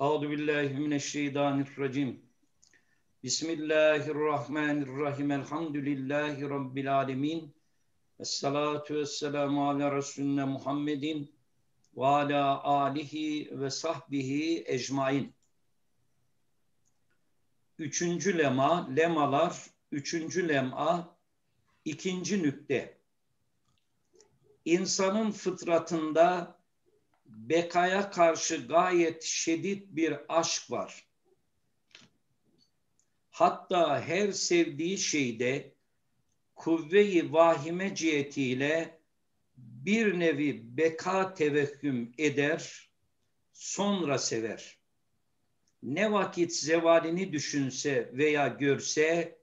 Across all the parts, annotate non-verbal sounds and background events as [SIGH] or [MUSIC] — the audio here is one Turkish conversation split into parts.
Euzu billahi mineşşeytanirracim. Bismillahirrahmanirrahim. Elhamdülillahi rabbil alamin. Essalatu vesselamu ala Resulüne Muhammedin ve ala alihi ve sahbihi ecmain. Üçüncü lema, lemalar, üçüncü lema, ikinci nükte. İnsanın fıtratında bekaya karşı gayet şiddet bir aşk var. Hatta her sevdiği şeyde kuvve-i vahime cihetiyle bir nevi beka tevehhüm eder, sonra sever. Ne vakit zevalini düşünse veya görse,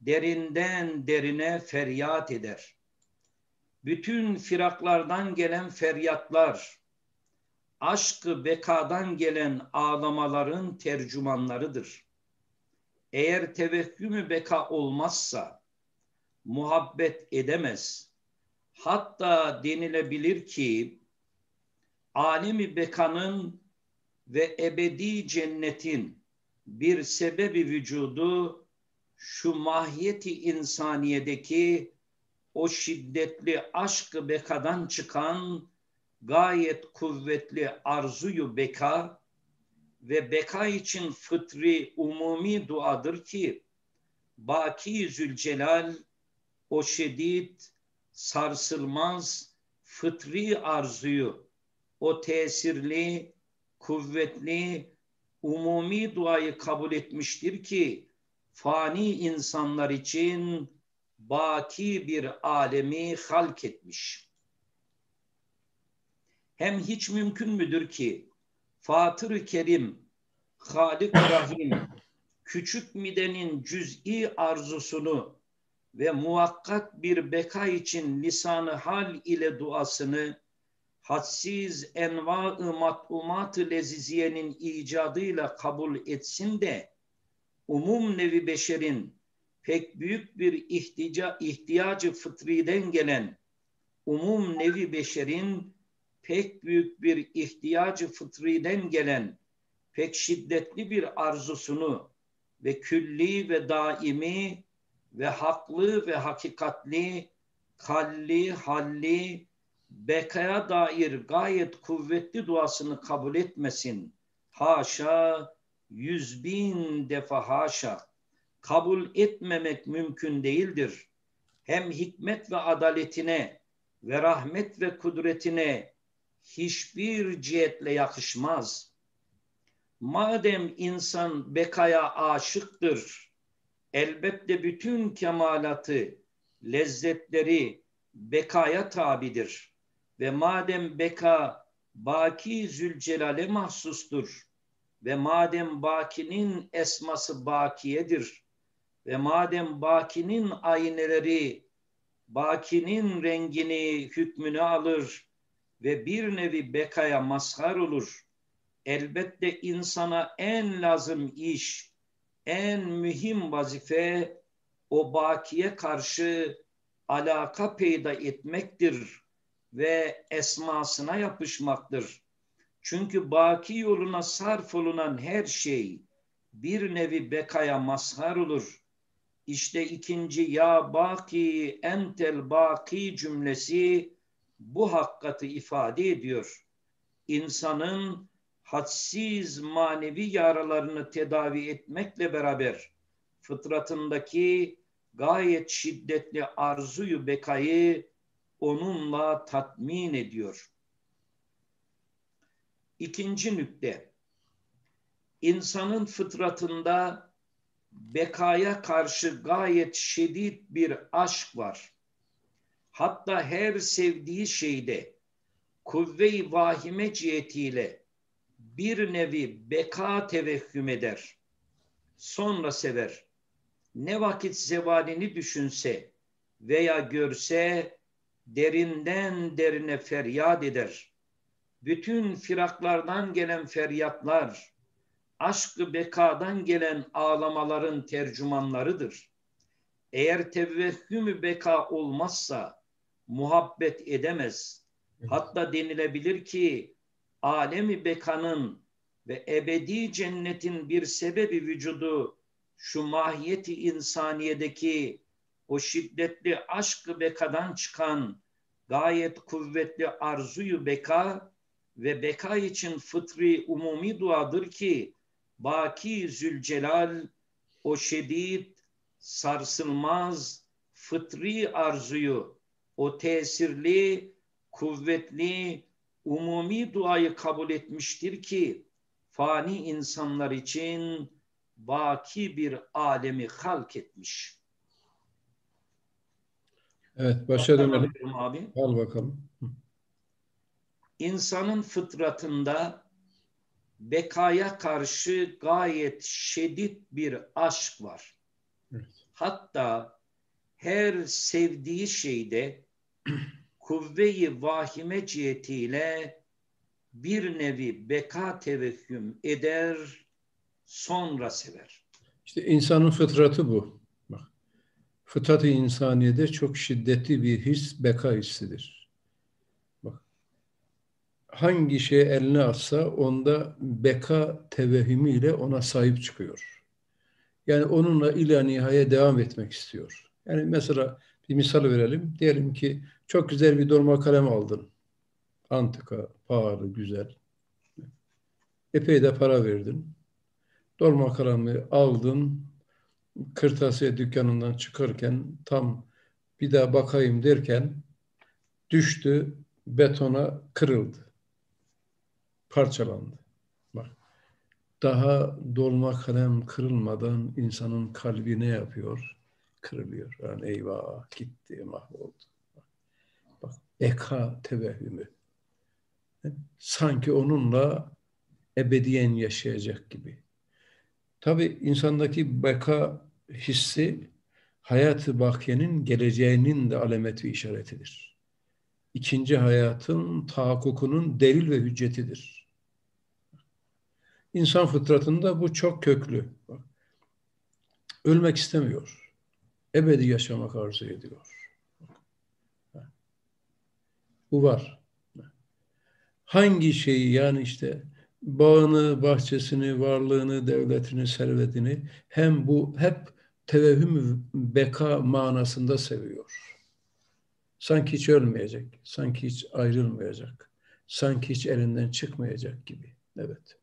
derinden derine feryat eder. Bütün firaklardan gelen feryatlar, aşkı bekadan gelen ağlamaların tercümanlarıdır. Eğer tevehhümü beka olmazsa muhabbet edemez. Hatta denilebilir ki alemi bekanın ve ebedi cennetin bir sebebi vücudu şu mahiyeti insaniyedeki o şiddetli aşkı bekadan çıkan gayet kuvvetli arzuyu beka ve beka için fıtri umumi duadır ki Baki Zülcelal o şiddet sarsılmaz fıtri arzuyu o tesirli kuvvetli umumi duayı kabul etmiştir ki fani insanlar için baki bir alemi halk etmiş hem hiç mümkün müdür ki Fatır-ı Kerim, Halik Rahim, küçük midenin cüz'i arzusunu ve muvakkat bir beka için lisanı hal ile duasını hadsiz enva-ı mat'umat-ı leziziyenin icadıyla kabul etsin de umum nevi beşerin pek büyük bir ihtica, ihtiyacı fıtriden gelen umum nevi beşerin pek büyük bir ihtiyacı fıtriden gelen pek şiddetli bir arzusunu ve külli ve daimi ve haklı ve hakikatli kalli, halli, bekaya dair gayet kuvvetli duasını kabul etmesin. Haşa, yüz bin defa haşa. Kabul etmemek mümkün değildir. Hem hikmet ve adaletine ve rahmet ve kudretine hiçbir cihetle yakışmaz. Madem insan bekaya aşıktır, elbette bütün kemalatı, lezzetleri bekaya tabidir. Ve madem beka baki zülcelale mahsustur ve madem bakinin esması bakiyedir ve madem bakinin ayneleri bakinin rengini hükmünü alır ve bir nevi bekaya mazhar olur. Elbette insana en lazım iş, en mühim vazife o bakiye karşı alaka peyda etmektir ve esmasına yapışmaktır. Çünkü baki yoluna sarf olunan her şey bir nevi bekaya mazhar olur. İşte ikinci ya baki entel baki cümlesi bu hakikati ifade ediyor. İnsanın hadsiz manevi yaralarını tedavi etmekle beraber fıtratındaki gayet şiddetli arzuyu bekayı onunla tatmin ediyor. İkinci nükte. İnsanın fıtratında bekaya karşı gayet şiddet bir aşk var hatta her sevdiği şeyde kuvve-i vahime cihetiyle bir nevi beka tevehhüm eder. Sonra sever. Ne vakit zevalini düşünse veya görse derinden derine feryat eder. Bütün firaklardan gelen feryatlar, aşkı bekadan gelen ağlamaların tercümanlarıdır. Eğer tevehhümü beka olmazsa, muhabbet edemez. Hatta denilebilir ki alemi bekanın ve ebedi cennetin bir sebebi vücudu şu mahiyeti insaniyedeki o şiddetli aşkı bekadan çıkan gayet kuvvetli arzuyu beka ve beka için fıtri umumi duadır ki Baki Zülcelal o şedid, sarsılmaz, fıtri arzuyu, o tesirli, kuvvetli, umumi duayı kabul etmiştir ki fani insanlar için baki bir alemi halk etmiş. Evet, başa dönelim. Abi. Al bakalım. İnsanın fıtratında bekaya karşı gayet şiddet bir aşk var. Evet. Hatta her sevdiği şeyde kuvve-i vahime cihetiyle bir nevi beka tevehhüm eder, sonra sever. İşte insanın fıtratı bu. Bak, fıtratı insaniyede çok şiddetli bir his, beka hissidir. Bak, hangi şey eline atsa onda beka tevehhümüyle ona sahip çıkıyor. Yani onunla ila nihaya devam etmek istiyor. Yani mesela bir misal verelim. Diyelim ki çok güzel bir dolma kalem aldın. Antika, pahalı, güzel. Epey de para verdin. Dolma kalemi aldın. Kırtasiye dükkanından çıkarken tam bir daha bakayım derken düştü, betona kırıldı. Parçalandı. Bak. Daha dolma kalem kırılmadan insanın kalbi ne yapıyor? Kırılıyor. Yani eyvah gitti, mahvoldu. Bak, eka tevehhümü sanki onunla ebediyen yaşayacak gibi. Tabi insandaki beka hissi hayatı bakiyenin geleceğinin de alameti işaretidir. İkinci hayatın tahakkukunun delil ve hüccetidir. İnsan fıtratında bu çok köklü. Ölmek istemiyor. Ebedi yaşamak arzu ediyor. Bu var hangi şeyi yani işte bağını, bahçesini, varlığını, devletini, servetini hem bu hep tevehhüm beka manasında seviyor. Sanki hiç ölmeyecek, sanki hiç ayrılmayacak, sanki hiç elinden çıkmayacak gibi. Evet.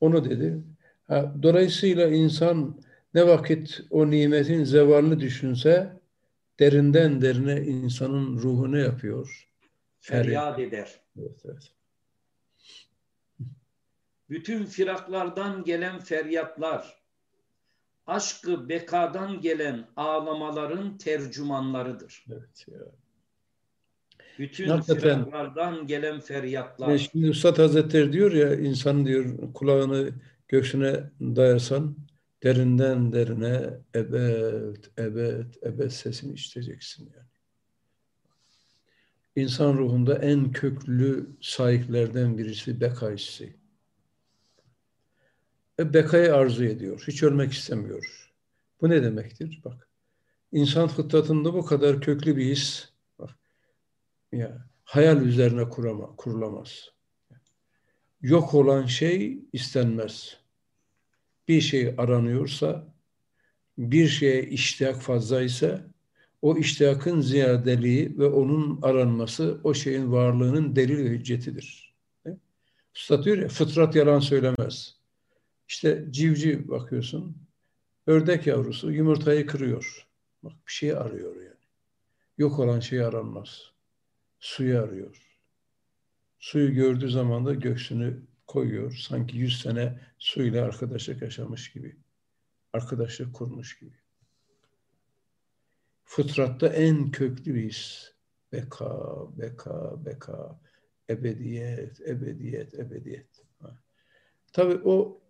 Onu dedi. Ha, dolayısıyla insan ne vakit o nimetin zevalini düşünse derinden derine insanın ruhu ne yapıyor? Feryat eder. Evet, evet. Bütün firaklardan gelen feryatlar, aşkı bekadan gelen ağlamaların tercümanlarıdır. Evet ya. Bütün Hakikaten, firaklardan gelen feryatlar. E şimdi Üstad Hazretleri diyor ya insan diyor kulağını göğsüne dayasan derinden derine ebed, ebed, ebed sesini işiteceksin yani insan ruhunda en köklü sahiplerden birisi beka hissi. E, bekayı arzu ediyor. Hiç ölmek istemiyor. Bu ne demektir? Bak. İnsan fıtratında bu kadar köklü bir his bak. Ya, hayal üzerine kurama, kurulamaz. Yok olan şey istenmez. Bir şey aranıyorsa, bir şeye iştiyak fazla ise o iştiyakın ziyadeliği ve onun aranması o şeyin varlığının delil ve hüccetidir. Üstad diyor ya fıtrat yalan söylemez. İşte civciv bakıyorsun ördek yavrusu yumurtayı kırıyor. Bak bir şey arıyor yani. Yok olan şey aranmaz. Suyu arıyor. Suyu gördüğü zaman da göğsünü koyuyor. Sanki yüz sene suyla arkadaşlık yaşamış gibi. Arkadaşlık kurmuş gibi fıtratta en köklü bir. Beka, beka, beka, ebediyet, ebediyet, ebediyet. Tabii o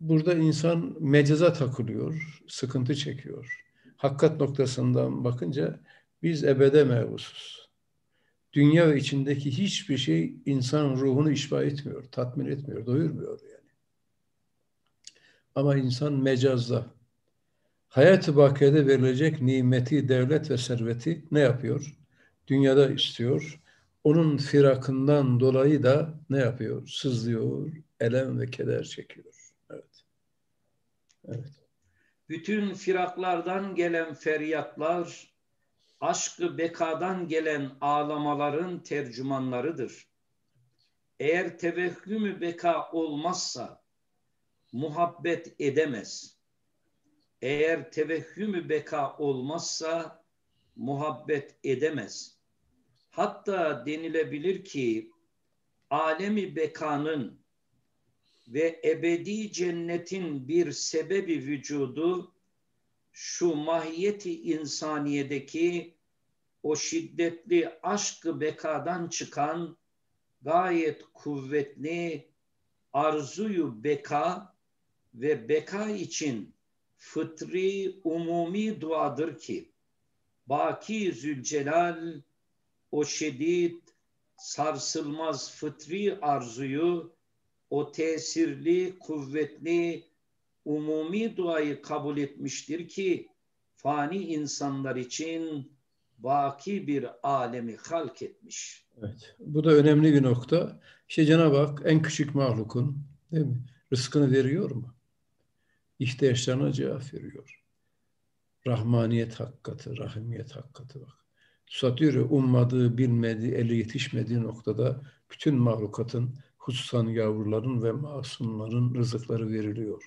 burada insan mecaza takılıyor, sıkıntı çekiyor. Hakikat noktasından bakınca biz ebede mevhusuz. Dünya ve içindeki hiçbir şey insan ruhunu işba etmiyor, tatmin etmiyor, doyurmuyor yani. Ama insan mecazda, hayat-ı bakiyede verilecek nimeti, devlet ve serveti ne yapıyor? Dünyada istiyor. Onun firakından dolayı da ne yapıyor? Sızlıyor, elem ve keder çekiyor. Evet. Evet. Bütün firaklardan gelen feryatlar, aşkı bekadan gelen ağlamaların tercümanlarıdır. Eğer tevehhümü beka olmazsa muhabbet edemez. Eğer tevehhümü beka olmazsa muhabbet edemez. Hatta denilebilir ki alemi bekanın ve ebedi cennetin bir sebebi vücudu şu mahiyeti insaniyedeki o şiddetli aşkı bekadan çıkan gayet kuvvetli arzuyu beka ve beka için fıtri umumi duadır ki Baki Zülcelal o şiddet sarsılmaz fıtri arzuyu o tesirli, kuvvetli, umumi duayı kabul etmiştir ki fani insanlar için baki bir alemi halk etmiş. Evet. Bu da önemli bir nokta. İşte Cenab-ı Hak en küçük mahlukun değil mi? Rızkını veriyor mu? İhtiyaçlarına cevap veriyor. Rahmaniyet hakikati, rahimiyet hakikati bak. Ya, ummadığı, bilmediği, eli yetişmediği noktada bütün mahlukatın, hususan yavruların ve masumların rızıkları veriliyor.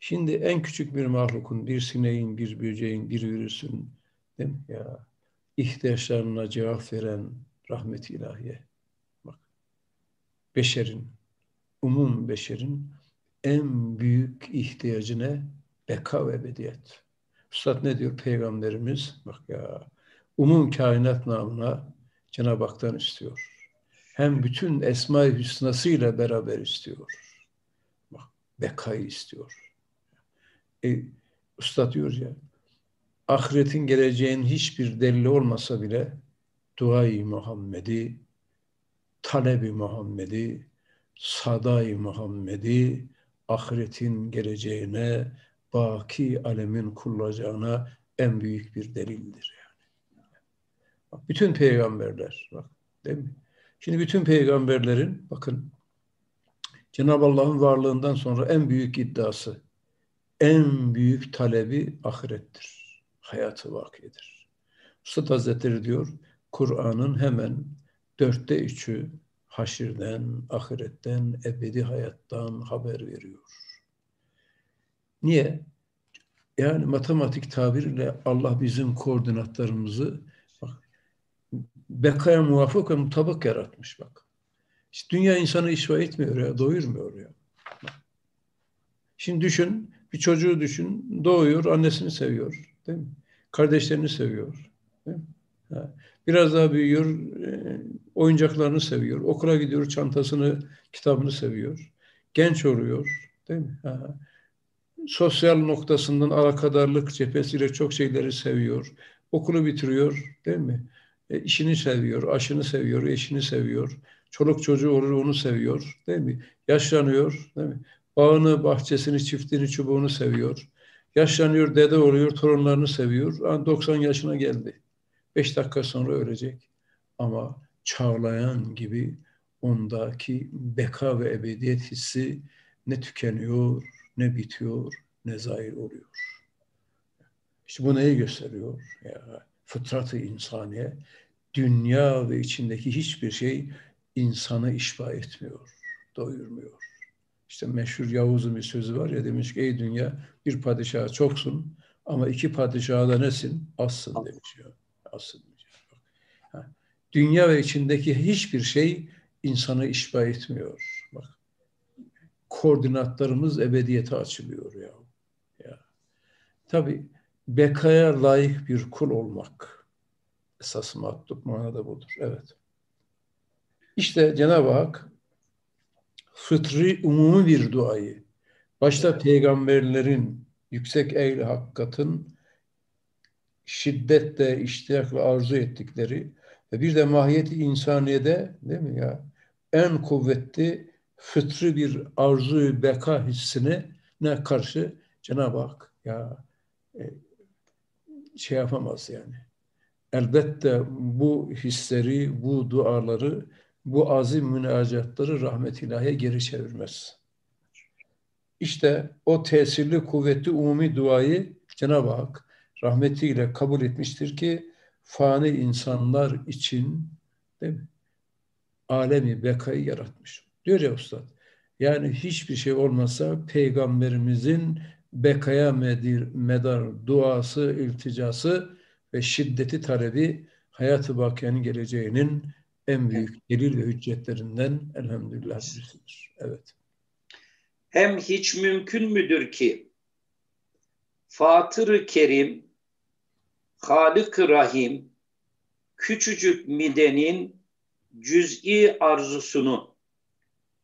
Şimdi en küçük bir mahlukun, bir sineğin, bir böceğin, bir virüsün değil mi ya, ihtiyaçlarına cevap veren rahmet ilahiye. Bak, beşerin, umum beşerin en büyük ihtiyacı ne? Beka ve ebediyet. Üstad ne diyor Peygamberimiz? Bak ya, umum kainat namına Cenab-ı Hak'tan istiyor. Hem bütün Esma-i Hüsnasıyla beraber istiyor. Bak, bekayı istiyor. E, Usta diyor ya, ahiretin geleceğin hiçbir delili olmasa bile duayı Muhammed'i, talebi Muhammed'i, sadayı Muhammed'i ahiretin geleceğine, baki alemin kurulacağına en büyük bir delildir yani. Bak, bütün peygamberler bak değil mi? Şimdi bütün peygamberlerin bakın Cenab-ı Allah'ın varlığından sonra en büyük iddiası, en büyük talebi ahirettir. Hayatı vakidir. Üstad Hazretleri diyor, Kur'an'ın hemen dörtte üçü haşirden, ahiretten, ebedi hayattan haber veriyor. Niye? Yani matematik tabirle Allah bizim koordinatlarımızı bak, bekaya muvafık ve mutabık yaratmış bak. İşte dünya insanı işva etmiyor ya, doyurmuyor ya. Şimdi düşün, bir çocuğu düşün, doğuyor, annesini seviyor. Değil mi? Kardeşlerini seviyor. Biraz daha büyüyor, e, oyuncaklarını seviyor. Okula gidiyor, çantasını, kitabını seviyor. Genç oluyor. Değil mi? Ha sosyal noktasından alakadarlık cephesiyle çok şeyleri seviyor. Okulu bitiriyor değil mi? E, işini seviyor, aşını seviyor, eşini seviyor. Çoluk çocuğu olur onu seviyor değil mi? Yaşlanıyor değil mi? Bağını, bahçesini, çiftini, çubuğunu seviyor. Yaşlanıyor, dede oluyor, torunlarını seviyor. 90 yaşına geldi. 5 dakika sonra ölecek. Ama çağlayan gibi ondaki beka ve ebediyet hissi ne tükeniyor ne bitiyor ne zahir oluyor. İşte bu neyi gösteriyor? Ya, fıtratı insaniye, dünya ve içindeki hiçbir şey insanı işba etmiyor, doyurmuyor. İşte meşhur Yavuz'un bir sözü var ya demiş ki ey dünya bir padişah çoksun ama iki padişah da nesin? Azsın demiş ya. Ha. Dünya ve içindeki hiçbir şey insanı işba etmiyor. Bak koordinatlarımız ebediyete açılıyor ya. ya. Tabi bekaya layık bir kul olmak esas matlub manada budur. Evet. İşte Cenab-ı Hak fıtri umumi bir duayı başta peygamberlerin yüksek ehli hakikatın şiddetle, iştiyakla arzu ettikleri ve bir de mahiyeti insaniyede değil mi ya en kuvvetli fıtri bir arzu beka hissine ne karşı Cenab-ı Hak ya e, şey yapamaz yani. Elbette bu hisleri, bu duaları bu azim münacatları rahmet ilahiye geri çevirmez. İşte o tesirli, kuvvetli, umumi duayı Cenab-ı Hak rahmetiyle kabul etmiştir ki fani insanlar için değil mi? alemi bekayı yaratmış. Diyor ya Ustad. Yani hiçbir şey olmasa peygamberimizin bekaya medir, medar duası, ilticası ve şiddeti talebi hayatı bakiyenin geleceğinin en büyük delil ve hüccetlerinden elhamdülillah. Evet. Hem hiç mümkün müdür ki Fatır-ı Kerim, Halık-ı Rahim, küçücük midenin cüz'i arzusunu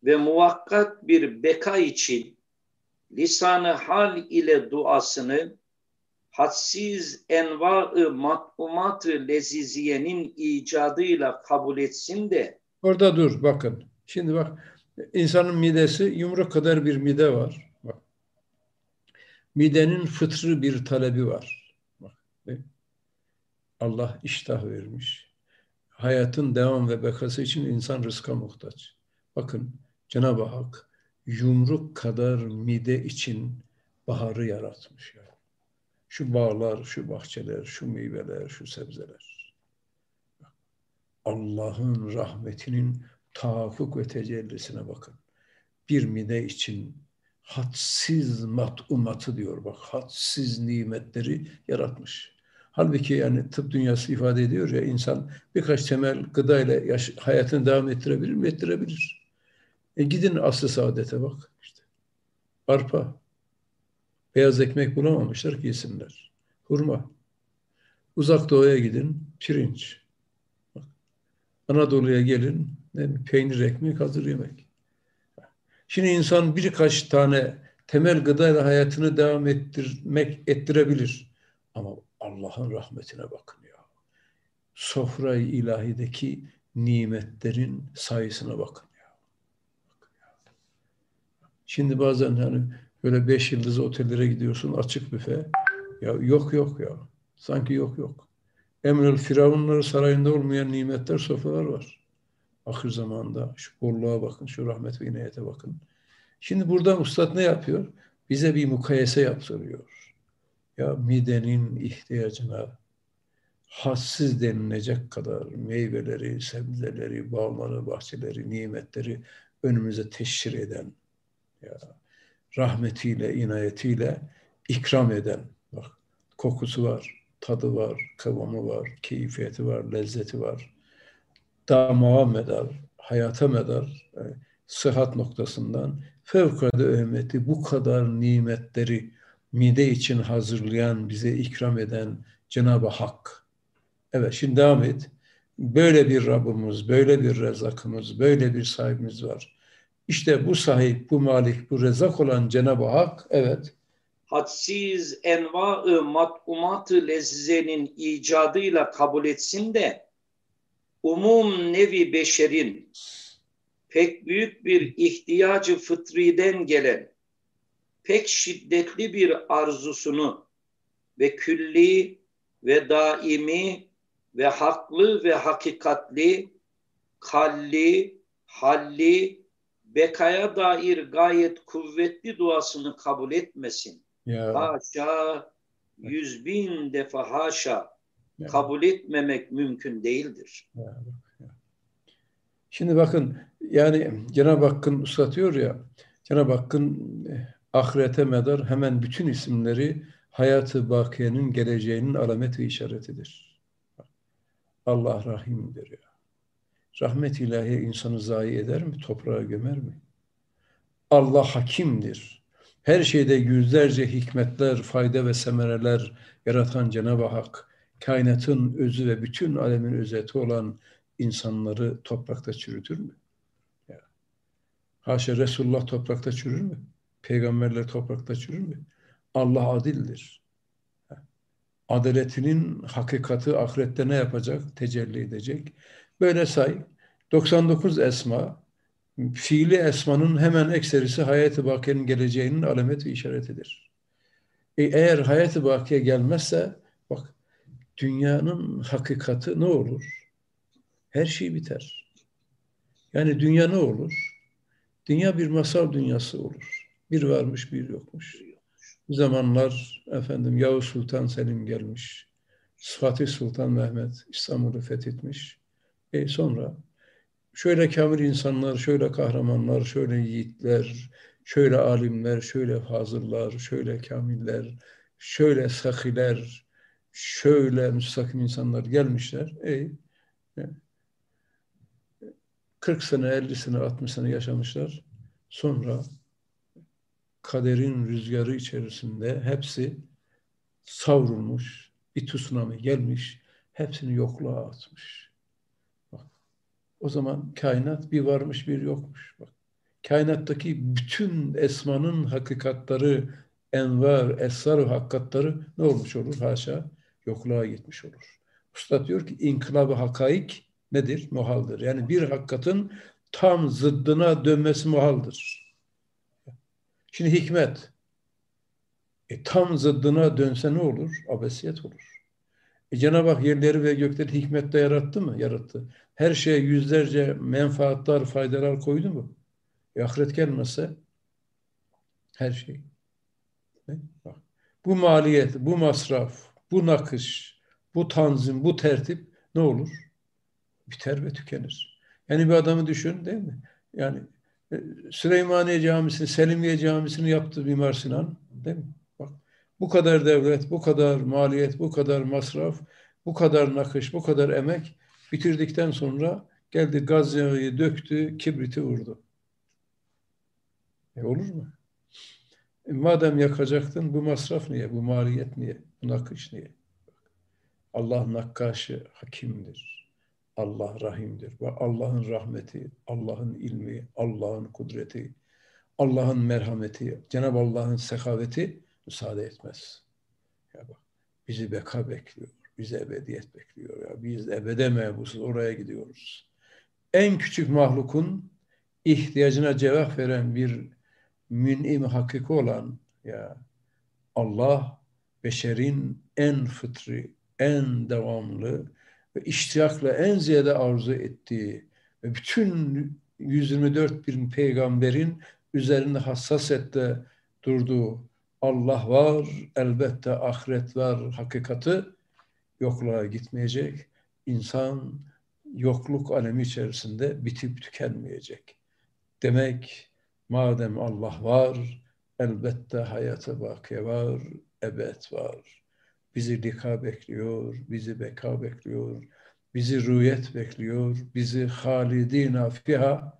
ve muvakkat bir beka için lisanı hal ile duasını hadsiz enva-ı mat'umat-ı leziziyenin icadıyla kabul etsin de Orada dur bakın. Şimdi bak insanın midesi yumruk kadar bir mide var. Bak. Midenin fıtrı bir talebi var. Bak. Allah iştah vermiş. Hayatın devam ve bekası için insan rızka muhtaç. Bakın Cenab-ı Hak yumruk kadar mide için baharı yaratmış ya. Şu bağlar, şu bahçeler, şu meyveler, şu sebzeler. Allah'ın rahmetinin tahakkuk ve tecellisine bakın. Bir mide için hadsiz matumatı diyor bak. Hadsiz nimetleri yaratmış. Halbuki yani tıp dünyası ifade ediyor ya insan birkaç temel gıdayla yaş- hayatını devam ettirebilir mi? Ettirebilir. E gidin aslı saadete bak işte. Arpa. Beyaz ekmek bulamamışlar ki yesinler. Hurma. Uzak doğuya gidin. Pirinç. Bak. Anadolu'ya gelin. Ne? Peynir ekmek hazır yemek. Şimdi insan birkaç tane temel gıdayla hayatını devam ettirmek ettirebilir. Ama Allah'ın rahmetine bakın ya. Sofra-i ilahideki nimetlerin sayısına bakın. Şimdi bazen hani böyle beş yıldız otellere gidiyorsun açık büfe. Ya yok yok ya. Sanki yok yok. Emrül Firavunları sarayında olmayan nimetler sofralar var. Ahir zamanda şu bolluğa bakın, şu rahmet ve inayete bakın. Şimdi burada ustad ne yapıyor? Bize bir mukayese yaptırıyor. Ya midenin ihtiyacına hassiz denilecek kadar meyveleri, sebzeleri, bağları, bahçeleri, nimetleri önümüze teşhir eden, ya rahmetiyle, inayetiyle ikram eden. Bak kokusu var, tadı var, kıvamı var, keyfiyeti var, lezzeti var. Damağa medar, hayata medar, yani sıhhat noktasından fevkalade öhmeti bu kadar nimetleri mide için hazırlayan, bize ikram eden Cenab-ı Hak. Evet şimdi devam et. Böyle bir Rabbimiz, böyle bir rezakımız, böyle bir sahibimiz var. İşte bu sahip, bu malik, bu rezak olan Cenab-ı Hak, evet. Hadsiz enva-ı mat'umat-ı lezzenin icadıyla kabul etsin de umum nevi beşerin pek büyük bir ihtiyacı fıtriden gelen pek şiddetli bir arzusunu ve külli ve daimi ve haklı ve hakikatli kalli, halli bekaya dair gayet kuvvetli duasını kabul etmesin. Ya. Haşa, yüz bin defa haşa ya. kabul etmemek mümkün değildir. Ya. Şimdi bakın yani Cenab-ı Hakk'ın uslatıyor ya Cenab-ı Hakk'ın eh, ahirete medar hemen bütün isimleri hayatı bakiyenin geleceğinin alamet ve işaretidir. Allah rahimdir ya. Rahmet ilahi insanı zayi eder mi? Toprağa gömer mi? Allah hakimdir. Her şeyde yüzlerce hikmetler, fayda ve semereler yaratan Cenab-ı Hak, kainatın özü ve bütün alemin özeti olan insanları toprakta çürütür mü? Haşa Resulullah toprakta çürür mü? Peygamberler toprakta çürür mü? Allah adildir. Adaletinin hakikati ahirette ne yapacak? Tecelli edecek. Böyle say. 99 esma, fiili esmanın hemen ekserisi hayat-ı bakiyenin geleceğinin alamet ve işaretidir. E, eğer hayat-ı bakiye gelmezse bak dünyanın hakikati ne olur? Her şey biter. Yani dünya ne olur? Dünya bir masal dünyası olur. Bir varmış, bir yokmuş. Bu zamanlar efendim Yavuz Sultan Selim gelmiş. Fatih Sultan Mehmet İstanbul'u fethetmiş. E sonra şöyle kamil insanlar, şöyle kahramanlar, şöyle yiğitler, şöyle alimler, şöyle fazıllar, şöyle kamiller, şöyle sakiler, şöyle müstakim insanlar gelmişler. E, 40 sene, 50 sene, 60 sene yaşamışlar. Sonra kaderin rüzgarı içerisinde hepsi savrulmuş, bir tsunami gelmiş, hepsini yokluğa atmış. Bak, o zaman kainat bir varmış bir yokmuş. Bak, kainattaki bütün esmanın hakikatları, envar, esrar hakikatları ne olmuş olur? Haşa yokluğa gitmiş olur. Usta diyor ki inkılabı hakaik nedir? Muhaldır. Yani bir hakikatin tam zıddına dönmesi muhaldır. Şimdi hikmet. E, tam zıddına dönse ne olur? Abesiyet olur. E, Cenab-ı Hak yerleri ve gökleri hikmette yarattı mı? Yarattı. Her şeye yüzlerce menfaatlar, faydalar koydu mu? E, ahiret gelmezse her şey. Ne? Bak. Bu maliyet, bu masraf, bu nakış, bu tanzim, bu tertip ne olur? Biter ve tükenir. Yani bir adamı düşün değil mi? Yani Süleymaniye Camisi'ni, Selimiye Camisi'ni yaptı Mimar Sinan. Değil mi? Bak, bu kadar devlet, bu kadar maliyet, bu kadar masraf, bu kadar nakış, bu kadar emek bitirdikten sonra geldi gaz yağı döktü, kibriti vurdu. E olur mu? E madem yakacaktın bu masraf niye, bu maliyet niye, bu nakış niye? Allah nakkaşı hakimdir. Allah rahimdir. Ve Allah'ın rahmeti, Allah'ın ilmi, Allah'ın kudreti, Allah'ın merhameti, Cenab-ı Allah'ın sehaveti müsaade etmez. Ya bak, bizi beka bekliyor, bizi ebediyet bekliyor. Ya. Biz ebede mebusuz oraya gidiyoruz. En küçük mahlukun ihtiyacına cevap veren bir münim hakiki olan ya Allah beşerin en fıtri, en devamlı, ve iştiyakla en ziyade arzu ettiği ve bütün 124 bin peygamberin üzerinde hassasiyette durduğu Allah var, elbette ahiret var hakikati yokluğa gitmeyecek. İnsan yokluk alemi içerisinde bitip tükenmeyecek. Demek madem Allah var, elbette hayata bakiye var, ebed var. Bizi lika bekliyor, bizi beka bekliyor, bizi rüyet bekliyor, bizi halidina fiha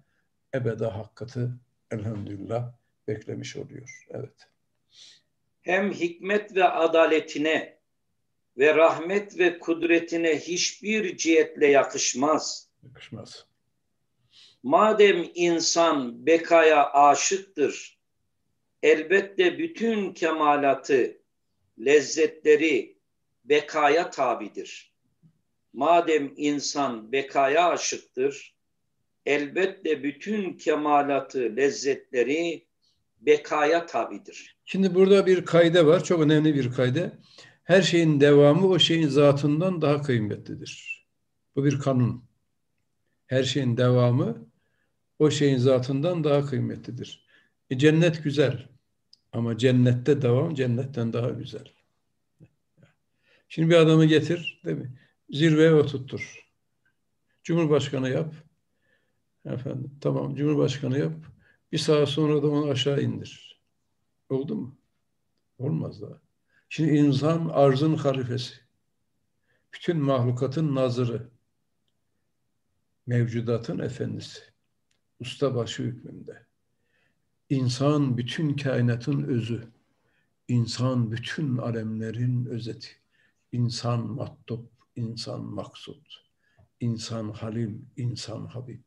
ebeda hakkatı elhamdülillah beklemiş oluyor. Evet. Hem hikmet ve adaletine ve rahmet ve kudretine hiçbir cihetle yakışmaz. Yakışmaz. Madem insan bekaya aşıktır, elbette bütün kemalatı lezzetleri bekaya tabidir. Madem insan bekaya aşıktır, elbette bütün kemalatı, lezzetleri bekaya tabidir. Şimdi burada bir kayda var, çok önemli bir kayda. Her şeyin devamı o şeyin zatından daha kıymetlidir. Bu bir kanun. Her şeyin devamı o şeyin zatından daha kıymetlidir. E, cennet güzel. Ama cennette devam cennetten daha güzel. Şimdi bir adamı getir, değil mi? Zirveye oturttur. Cumhurbaşkanı yap. Efendim, tamam Cumhurbaşkanı yap. Bir saat sonra da onu aşağı indir. Oldu mu? Olmaz daha. Şimdi insan arzın halifesi. Bütün mahlukatın nazırı. Mevcudatın efendisi. Ustabaşı hükmünde. İnsan bütün kainatın özü. İnsan bütün alemlerin özeti. İnsan mattup, insan maksut. İnsan halil, insan habib.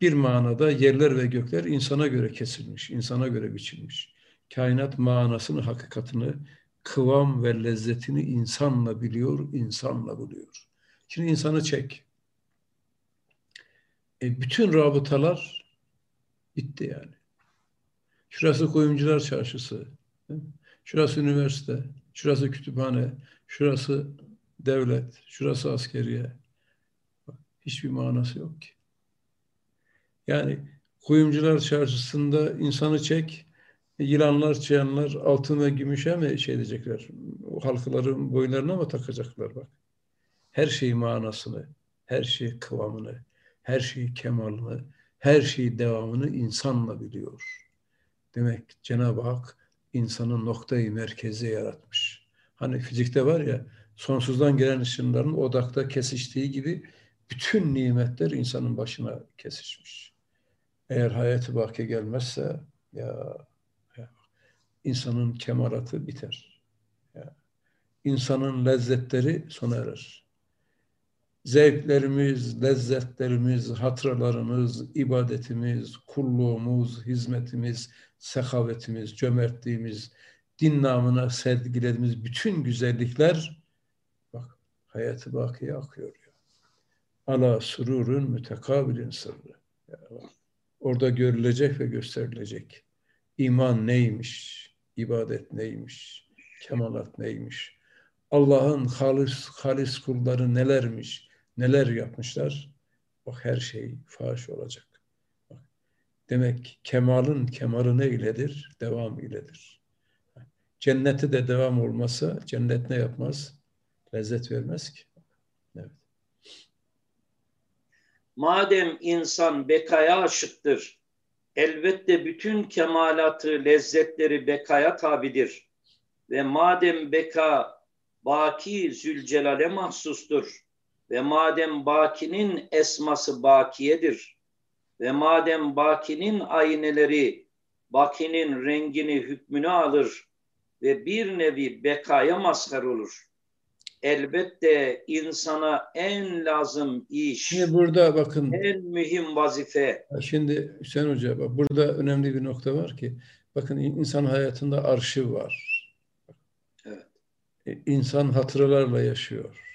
Bir manada yerler ve gökler insana göre kesilmiş, insana göre biçilmiş. Kainat manasını, hakikatini, kıvam ve lezzetini insanla biliyor, insanla buluyor. Şimdi insanı çek. E, bütün rabıtalar Bitti yani. Şurası Kuyumcular Çarşısı. Şurası üniversite. Şurası kütüphane. Şurası devlet. Şurası askeriye. hiçbir manası yok ki. Yani kuyumcular çarşısında insanı çek, yılanlar, çıyanlar altın ve gümüşe mi şey edecekler? O halkaların boyunlarına mı takacaklar bak. Her şeyi manasını, her şeyi kıvamını, her şeyi kemalını, her şeyi devamını insanla biliyor. Demek Cenab-ı Hak insanın noktayı merkezi yaratmış. Hani fizikte var ya sonsuzdan gelen ışınların odakta kesiştiği gibi bütün nimetler insanın başına kesişmiş. Eğer hayatı baki gelmezse ya, ya insanın kemalatı biter. Ya, insanın lezzetleri sona erer. Zevklerimiz, lezzetlerimiz, hatıralarımız, ibadetimiz, kulluğumuz, hizmetimiz, sehavetimiz, cömertliğimiz, din namına sergilediğimiz bütün güzellikler bak hayatı bakiye akıyor. Ya. Ala sururun mütekabilin sırrı. Orada görülecek ve gösterilecek. İman neymiş? ibadet neymiş? Kemalat neymiş? Allah'ın halis, halis kulları nelermiş? Neler yapmışlar? Bak her şey faş olacak. Bak, demek kemalın kemalı ne iledir? Devam iledir. Cenneti de devam olmasa cennet ne yapmaz? Lezzet vermez ki. Evet. Madem insan bekaya aşıktır, elbette bütün kemalatı, lezzetleri bekaya tabidir. Ve madem beka baki zülcelale mahsustur ve madem bakinin esması bakiyedir ve madem bakinin ayneleri bakinin rengini hükmünü alır ve bir nevi bekaya mazhar olur. Elbette insana en lazım iş, Şimdi burada bakın, en mühim vazife. şimdi Hüseyin Hoca bak burada önemli bir nokta var ki, bakın insan hayatında arşiv var. Evet. İnsan hatıralarla yaşıyor.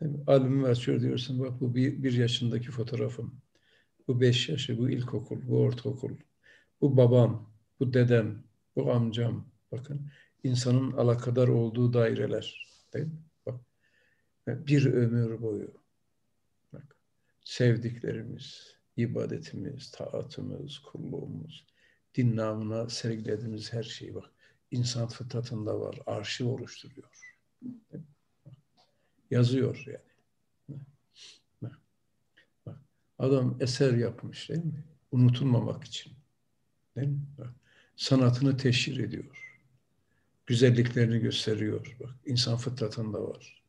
Değil mi? Albümü açıyor diyorsun, bak bu bir, bir yaşındaki fotoğrafım. Bu beş yaşı, bu ilkokul, bu ortaokul. Bu babam, bu dedem, bu amcam. Bakın insanın alakadar olduğu daireler. Değil mi? Bak. Bir ömür boyu. Bak. Sevdiklerimiz, ibadetimiz, taatımız, kulluğumuz, din namına sergilediğimiz her şey bak. İnsan fıtratında var. Arşiv oluşturuyor. Yazıyor yani. Bak. Adam eser yapmış değil mi? Unutulmamak için. Değil mi? Bak. Sanatını teşhir ediyor güzelliklerini gösteriyor. Bak insan fıtratında var.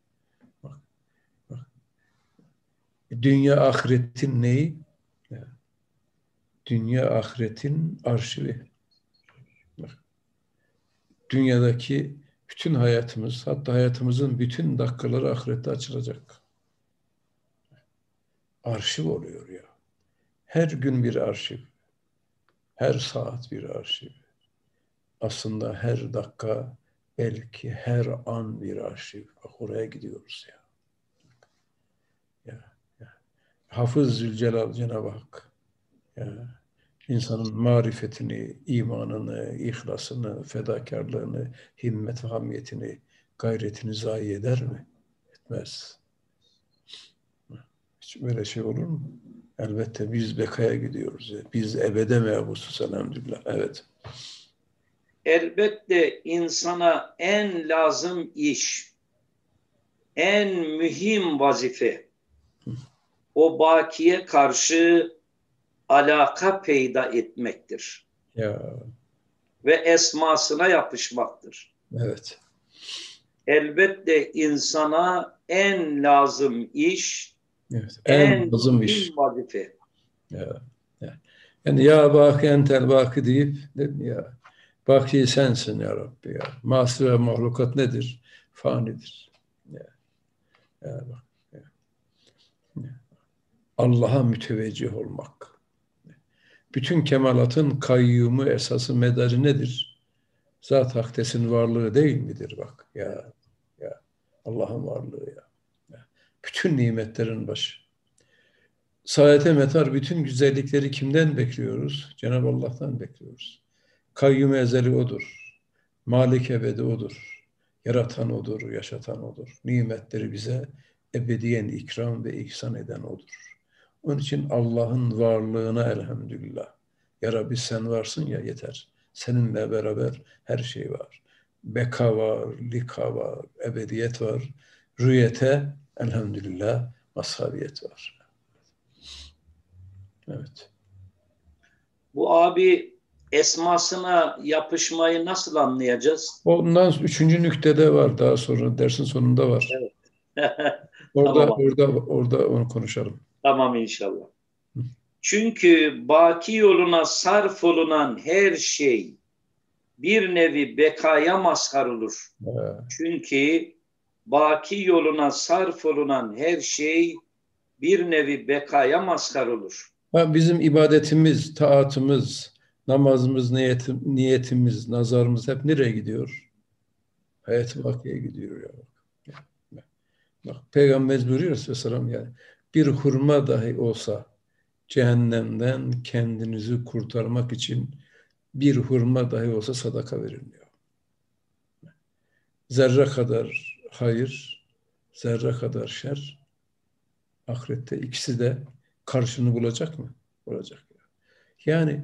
Bak, bak. Dünya ahiretin neyi? Ya. Dünya ahiretin arşivi. Bak. Dünyadaki bütün hayatımız, hatta hayatımızın bütün dakikaları ahirette açılacak. Arşiv oluyor ya. Her gün bir arşiv. Her saat bir arşiv aslında her dakika belki her an bir arşiv. Bak oraya gidiyoruz ya. Ya, ya. Hafız Zülcelal Cenab-ı Hak ya, insanın marifetini, imanını, ihlasını, fedakarlığını, himmet ve hamiyetini, gayretini zayi eder mi? Etmez. Hiç böyle şey olur mu? Elbette biz bekaya gidiyoruz. Biz ebede mebusuz elhamdülillah. Evet elbette insana en lazım iş, en mühim vazife o bakiye karşı alaka peyda etmektir. Ya. Ve esmasına yapışmaktır. Evet. Elbette insana en lazım iş, evet. en, en lazım iş. vazife. Ya. ya. Yani ya baki entel baki deyip ya? Baki sensin ya Rabbi ya. Masri ve mahlukat nedir? Fanidir. Ya. Ya bak. Allah'a müteveccih olmak. Bütün kemalatın kayyumu, esası, medarı nedir? Zat haktesin varlığı değil midir bak ya. Ya Allah'ın varlığı ya. ya. Bütün nimetlerin başı. Saadete metar bütün güzellikleri kimden bekliyoruz? Cenab-ı Allah'tan bekliyoruz. Kayyum ezeli odur. Malik ebedi odur. Yaratan odur, yaşatan odur. Nimetleri bize ebediyen ikram ve ihsan eden odur. Onun için Allah'ın varlığına elhamdülillah. Ya Rabbi sen varsın ya yeter. Seninle beraber her şey var. Beka var, lika var, ebediyet var. Rüyete elhamdülillah mazhariyet var. Evet. Bu abi esmasına yapışmayı nasıl anlayacağız? Ondan üçüncü nüktede var daha sonra dersin sonunda var. Evet. [LAUGHS] orada Tamam. orada orada onu konuşalım. Tamam inşallah. Çünkü baki yoluna sarf olunan her şey bir nevi bekaya mazhar olur. Ee, Çünkü baki yoluna sarf olunan her şey bir nevi bekaya mazhar olur. Ha, bizim ibadetimiz, taatımız, namazımız, niyetim, niyetimiz, nazarımız hep nereye gidiyor? Hayat-ı bakiye gidiyor ya. Bak, bak Peygamberimiz buyuruyor Aleyhisselam yani bir hurma dahi olsa cehennemden kendinizi kurtarmak için bir hurma dahi olsa sadaka verin diyor. Zerre kadar hayır, zerre kadar şer ahirette ikisi de karşını bulacak mı? Bulacak. Yani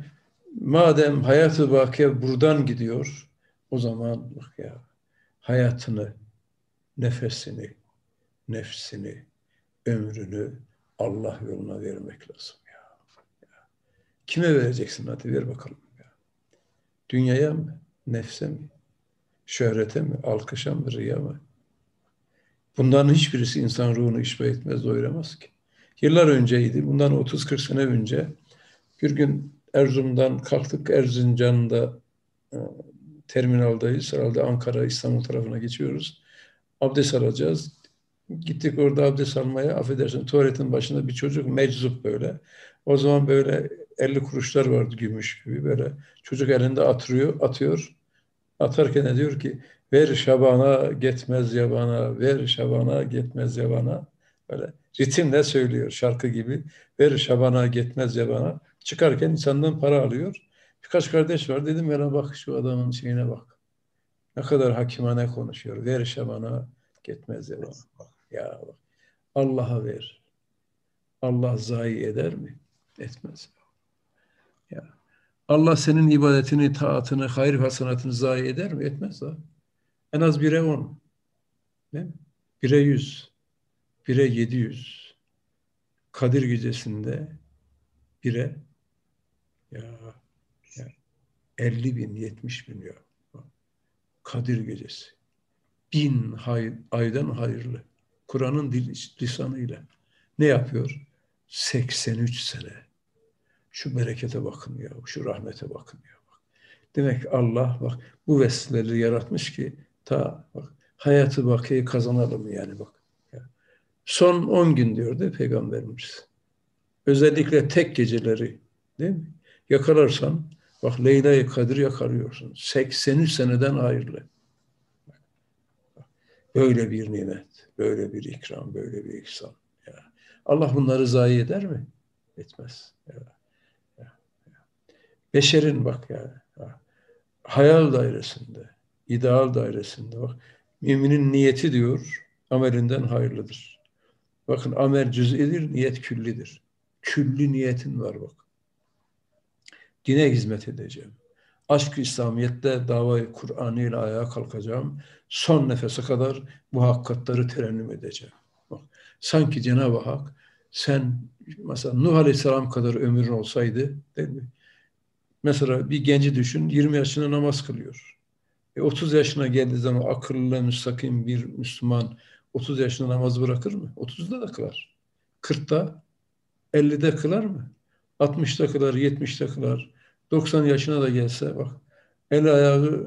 madem hayatı bakiye buradan gidiyor o zaman ya hayatını, nefesini, nefsini, ömrünü Allah yoluna vermek lazım ya. Kime vereceksin hadi ver bakalım ya. Dünyaya mı? Nefse mi? Şöhrete mi? Alkışa mı? Riya mı? Bunların hiçbirisi insan ruhunu işbe etmez, doyuramaz ki. Yıllar önceydi, bundan 30-40 sene önce bir gün Erzurum'dan kalktık, Erzincan'da e, terminaldayız. Herhalde Ankara, İstanbul tarafına geçiyoruz. Abdest alacağız. Gittik orada abdest almaya, affedersin tuvaletin başında bir çocuk meczup böyle. O zaman böyle 50 kuruşlar vardı gümüş gibi böyle. Çocuk elinde atıyor, atıyor. Atarken diyor ki ver şabana gitmez yabana, ver şabana gitmez yabana. Böyle ritimle söylüyor şarkı gibi. Ver şabana gitmez yabana. Çıkarken insandan para alıyor. Birkaç kardeş var. Dedim ya bak şu adamın şeyine bak. Ne kadar hakimane konuşuyor. Ver şabana gitmez yabana. Bak ya. Allah'a ver. Allah zayi eder mi? Etmez. Ya. Allah senin ibadetini, taatını, hayır hasanatını zayi eder mi? Etmez ha. En az bire on. Değil mi? Bire yüz. Bire yedi yüz. Kadir gecesinde bire ya, ya 50 bin, 70 bin ya. Kadir gecesi. Bin hay, aydan hayırlı. Kur'an'ın lisanıyla. Ne yapıyor? 83 sene. Şu berekete bakın ya, şu rahmete bakın ya. Bak. Demek Allah bak bu vesileleri yaratmış ki ta bak hayatı bakiyi kazanalım yani bak. Son 10 gün diyordu Peygamberimiz. Özellikle tek geceleri değil mi? Yakalarsan bak Leyla-i Kadir yakalıyorsun. 83 seneden hayırlı. Böyle bir nimet, böyle bir ikram, böyle bir ihsan. Ya. Allah bunları zayi eder mi? Etmez. Ya. Ya. Ya. Beşerin bak ya, ya. Hayal dairesinde, ideal dairesinde bak. Müminin niyeti diyor, amelinden hayırlıdır. Bakın amel cüz'idir, niyet küllidir. Külli niyetin var bak. Dine hizmet edeceğim. Aşk-ı İslamiyet'te davayı Kur'an ile ayağa kalkacağım. Son nefese kadar bu hakikatları terennüm edeceğim. Bak, sanki Cenab-ı Hak sen mesela Nuh Aleyhisselam kadar ömrün olsaydı değil mi? Mesela bir genci düşün 20 yaşında namaz kılıyor. E 30 yaşına geldiği zaman akıllı, müstakim bir Müslüman 30 yaşında namaz bırakır mı? 30'da da kılar. 40'ta, 50'de kılar mı? 60'da kılar, 70'de kılar. 90 yaşına da gelse bak el ayağı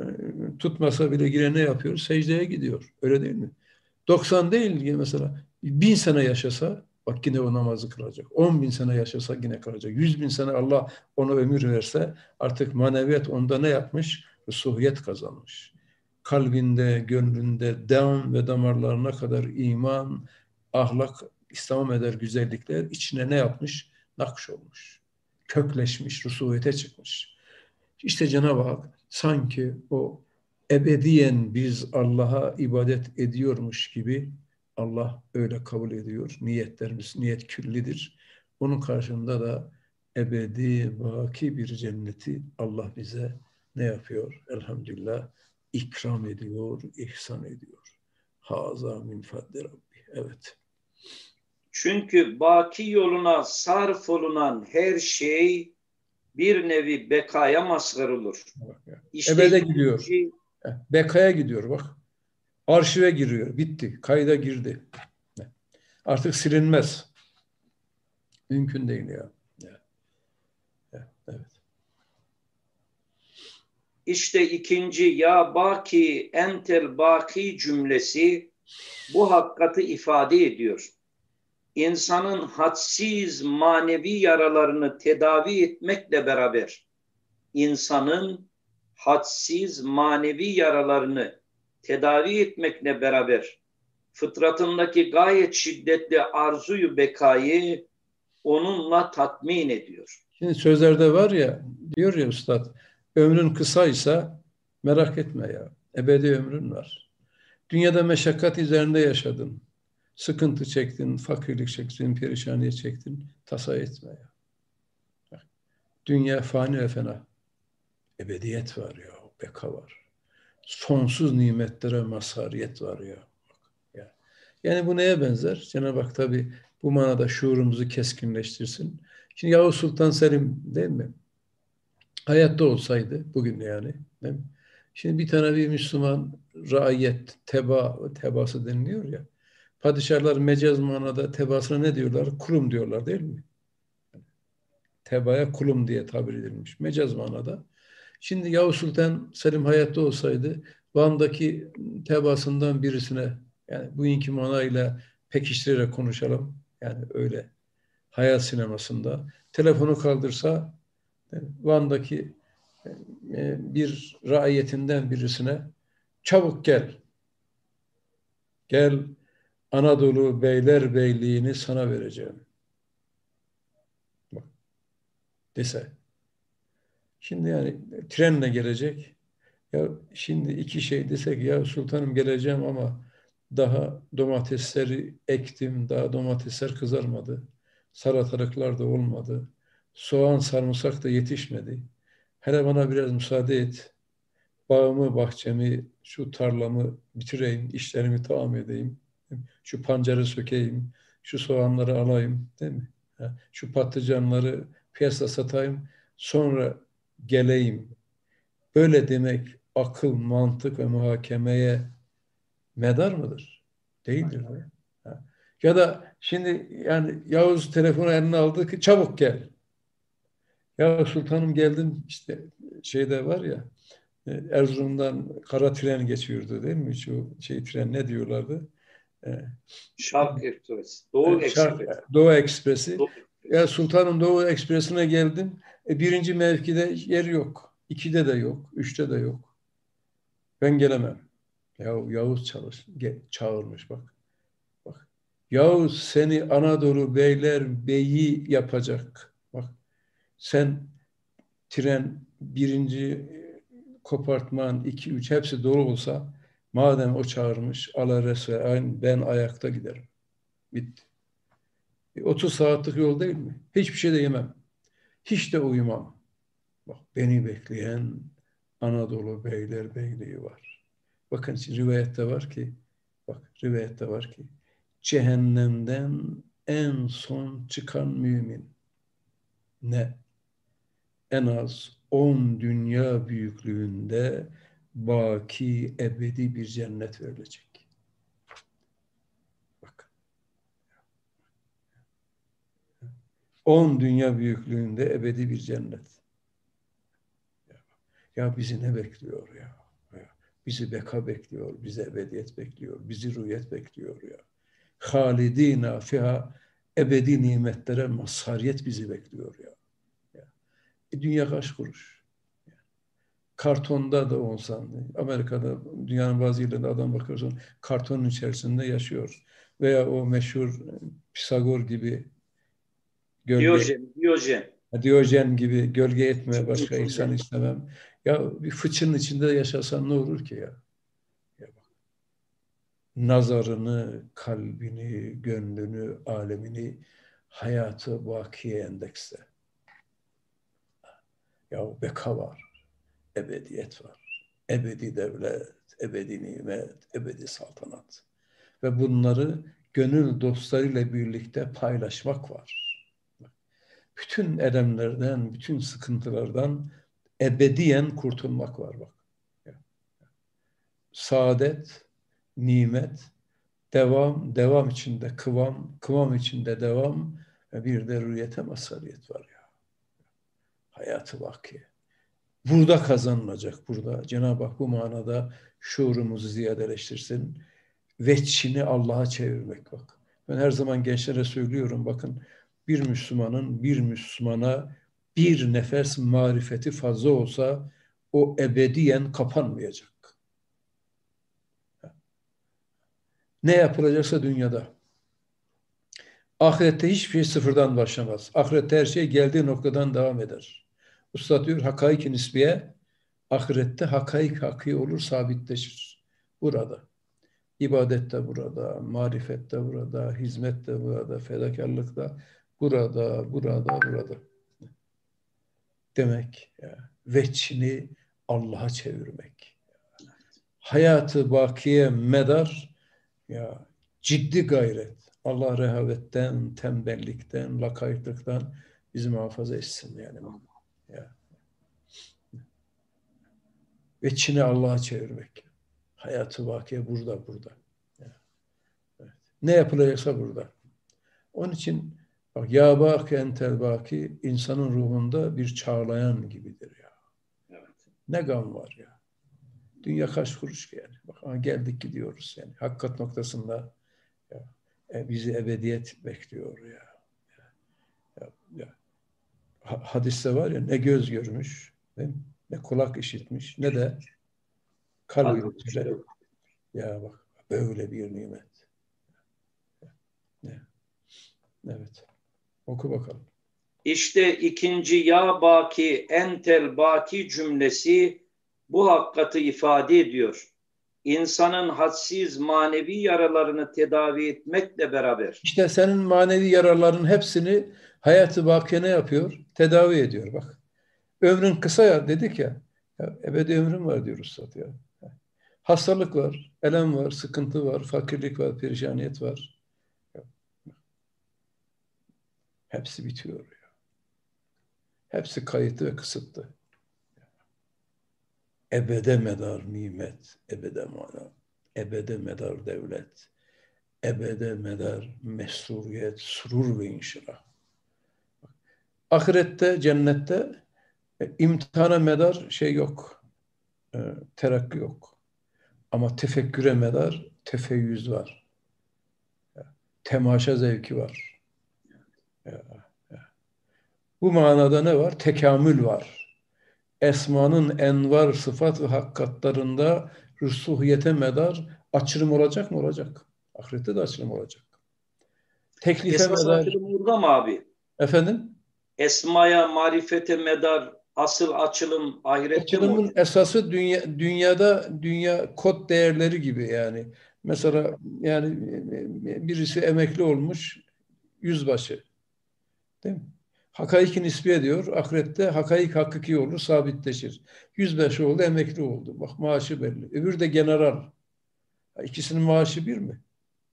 tutmasa bile yine ne yapıyor? Secdeye gidiyor. Öyle değil mi? 90 değil mesela bin sene yaşasa bak yine o namazı kılacak. 10 bin sene yaşasa yine kılacak. 100 bin sene Allah ona ömür verse artık maneviyat onda ne yapmış? Suhiyet kazanmış kalbinde, gönlünde devam ve damarlarına kadar iman, ahlak, İslam eder güzellikler içine ne yapmış? Nakş olmuş. Kökleşmiş, rusuvete çıkmış. İşte Cenab-ı Hak sanki o ebediyen biz Allah'a ibadet ediyormuş gibi Allah öyle kabul ediyor. Niyetlerimiz niyet küllidir. Onun karşında da ebedi, baki bir cenneti Allah bize ne yapıyor? Elhamdülillah ikram ediyor, ihsan ediyor. Haza min fadli Rabbi. Evet. Çünkü baki yoluna sarf olunan her şey bir nevi bekaya mazhar olur. İşte Ebede gidiyor. Şey... Bekaya gidiyor bak. Arşive giriyor. Bitti. Kayda girdi. Artık silinmez. Mümkün değil ya. Evet. İşte ikinci ya baki entel baki cümlesi bu hakikati ifade ediyor. İnsanın hadsiz manevi yaralarını tedavi etmekle beraber insanın hadsiz manevi yaralarını tedavi etmekle beraber fıtratındaki gayet şiddetli arzuyu bekayı onunla tatmin ediyor. Şimdi sözlerde var ya, diyor ya üstad, ömrün kısaysa merak etme ya, ebedi ömrün var. Dünyada meşakkat üzerinde yaşadın, sıkıntı çektin, fakirlik çektin, perişaniye çektin, tasa etme ya. Dünya fani ve fena. Ebediyet var ya, beka var. Sonsuz nimetlere mazhariyet var ya. Yani bu neye benzer? Cenab-ı Hak tabi bu manada şuurumuzu keskinleştirsin. Şimdi Yavuz Sultan Selim değil mi? Hayatta olsaydı bugün yani değil mi? Şimdi bir tane bir Müslüman raiyet, teba, tebası deniliyor ya. Padişahlar mecaz manada tebasına ne diyorlar? Kurum diyorlar değil mi? Tebaya kulum diye tabir edilmiş. Mecaz manada. Şimdi Yavuz Sultan Selim hayatta olsaydı Van'daki tebasından birisine yani bugünkü manayla pekiştirerek konuşalım. Yani öyle hayal sinemasında telefonu kaldırsa Van'daki e, bir raiyetinden birisine çabuk gel. Gel Anadolu Beyler Beyliğini sana vereceğim. Bak, dese. Şimdi yani trenle gelecek. Ya şimdi iki şey desek ya sultanım geleceğim ama daha domatesleri ektim, daha domatesler kızarmadı. Salatalıklar da olmadı. Soğan, sarımsak da yetişmedi. Hele bana biraz müsaade et. Bağımı, bahçemi, şu tarlamı bitireyim, işlerimi tamam edeyim. Şu pancarı sökeyim, şu soğanları alayım, değil mi? Şu patlıcanları piyasa satayım, sonra geleyim. Böyle demek akıl, mantık ve muhakemeye medar mıdır? Değildir. Ya da şimdi yani Yavuz telefonu eline aldı ki çabuk gel. Ya sultanım geldim işte şeyde var ya e, Erzurum'dan kara tren geçiyordu değil mi? Şu şey tren ne diyorlardı? Şark Ekspresi. Doğu Ekspresi. Doğu Ekspresi. Doğu. Ya Sultanım Doğu Ekspresi'ne geldim. E, birinci mevkide yer yok. İkide de yok. Üçte de yok. Ben gelemem. Ya Yavuz çalış, çağırmış bak. Bak. Yavuz seni Anadolu beyler beyi yapacak. Bak. Sen tren birinci kopartman iki üç hepsi dolu olsa madem o çağırmış ala resve ben ayakta giderim. Bitti. 30 e, saatlik yol değil mi? Hiçbir şey de yemem. Hiç de uyumam. Bak beni bekleyen Anadolu Beyler Beyliği var. Bakın rivayette var ki bak rivayette var ki cehennemden en son çıkan mümin ne? En az on dünya büyüklüğünde baki ebedi bir cennet verilecek. Bak. On dünya büyüklüğünde ebedi bir cennet. Ya bizi ne bekliyor ya? Bizi beka bekliyor, bizi ebediyet bekliyor, bizi rüyet bekliyor ya. Halidina fiha ebedi nimetlere mazhariyet bizi bekliyor ya. ya. E, dünya kaç kuruş? Kartonda da olsan, Amerika'da dünyanın bazı yerlerinde adam bakıyorsun kartonun içerisinde yaşıyor. Veya o meşhur e, Pisagor gibi gölge, Diyojen, Diyojen. Diyojen gibi gölge etme başka insan istemem. Ya bir fıçının içinde yaşasan ne olur ki ya? ya bak. nazarını, kalbini, gönlünü, alemini hayatı vakiye endekste. Ya beka var, ebediyet var, ebedi devlet, ebedi nimet, ebedi saltanat. Ve bunları gönül dostlarıyla birlikte paylaşmak var. Bütün elemlerden, bütün sıkıntılardan ebediyen kurtulmak var bak. Saadet, nimet, devam, devam içinde kıvam, kıvam içinde devam ve bir de rüyete mazhariyet var ya. Hayatı vaki. Burada kazanılacak burada. Cenab-ı Hak bu manada şuurumuzu ziyadeleştirsin. Veçini Allah'a çevirmek bak. Ben her zaman gençlere söylüyorum bakın bir Müslümanın bir Müslümana bir nefes marifeti fazla olsa o ebediyen kapanmayacak. Ne yapılacaksa dünyada. Ahirette hiçbir şey sıfırdan başlamaz. Ahirette her şey geldiği noktadan devam eder. Usta diyor hakaik nisbiye ahirette hakaik hakî olur, sabitleşir. Burada. İbadet de burada, marifet de burada, hizmet de burada, fedakarlık da burada, burada, burada. Demek ya, veçini Allah'a çevirmek. Hayatı bakiye medar ya ciddi gayret. Allah rehavetten, tembellikten, lakaytlıktan bizi muhafaza etsin yani. Ya. Ve Çin'i Allah'a çevirmek. Hayatı vakiye burada, burada. Evet. Ne yapılacaksa burada. Onun için bak ya baki entel baki insanın ruhunda bir çağlayan gibidir ya. Evet. Ne gam var ya. Dünya kaç kuruş yani. Bak ama geldik gidiyoruz yani. Hakikat noktasında ya, e, bizi ebediyet bekliyor ya. ya, ya, ya. Hadiste var ya ne göz görmüş, ne, ne kulak işitmiş, ne de kalp yürütüle. Ya bak böyle bir nimet. Ya. Evet. Oku bakalım. İşte ikinci ya baki entel baki cümlesi bu hakikati ifade ediyor. İnsanın hadsiz manevi yaralarını tedavi etmekle beraber. İşte senin manevi yaraların hepsini hayatı bakiye ne yapıyor? Tedavi ediyor bak. Ömrün kısa ya dedik ya. ya ebedi ömrün var diyor Üstad ya. Hastalık var, elem var, sıkıntı var, fakirlik var, perişaniyet var. Hepsi bitiyor. Ya. Hepsi kayıtlı ve kısıtlı ebede medar nimet, ebede mana, ebede medar devlet, ebede medar mesuriyet, surur ve inşirah. Ahirette, cennette e, imtihana medar şey yok, e, terakki yok. Ama tefekküre medar tefeyyüz var. Temaşa zevki var. Bu manada ne var? Tekamül var esmanın envar sıfat ve hakikatlarında rüsuhiyete medar açılım olacak mı? Olacak. Ahirette de açılım olacak. Teklife Esas medar. burada mı abi? Efendim? Esmaya, marifete medar asıl açılım ahirette Açılımın mi esası dünya, dünyada dünya kod değerleri gibi yani. Mesela yani birisi emekli olmuş yüzbaşı. Değil mi? Hakaik nisbi diyor. Ahirette hakaik hakiki olur, sabitleşir. 105 oldu, emekli oldu. Bak maaşı belli. Öbür de general. İkisinin maaşı bir mi?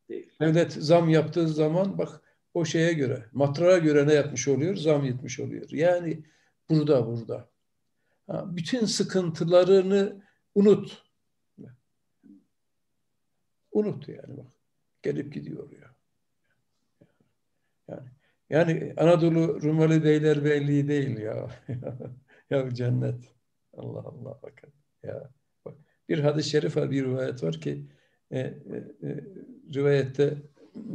Değil. Devlet zam yaptığı zaman bak o şeye göre, matrağa göre ne yapmış oluyor? Zam yetmiş oluyor. Yani burada, burada. Bütün sıkıntılarını unut. Unut yani bak. Gelip gidiyor ya. Yani yani Anadolu Rumeli Beylerbeyliği değil ya. [LAUGHS] ya cennet. Allah Allah bakın. Ya bak. Bir hadis-i şerif var, bir rivayet var ki e, e, e, rivayette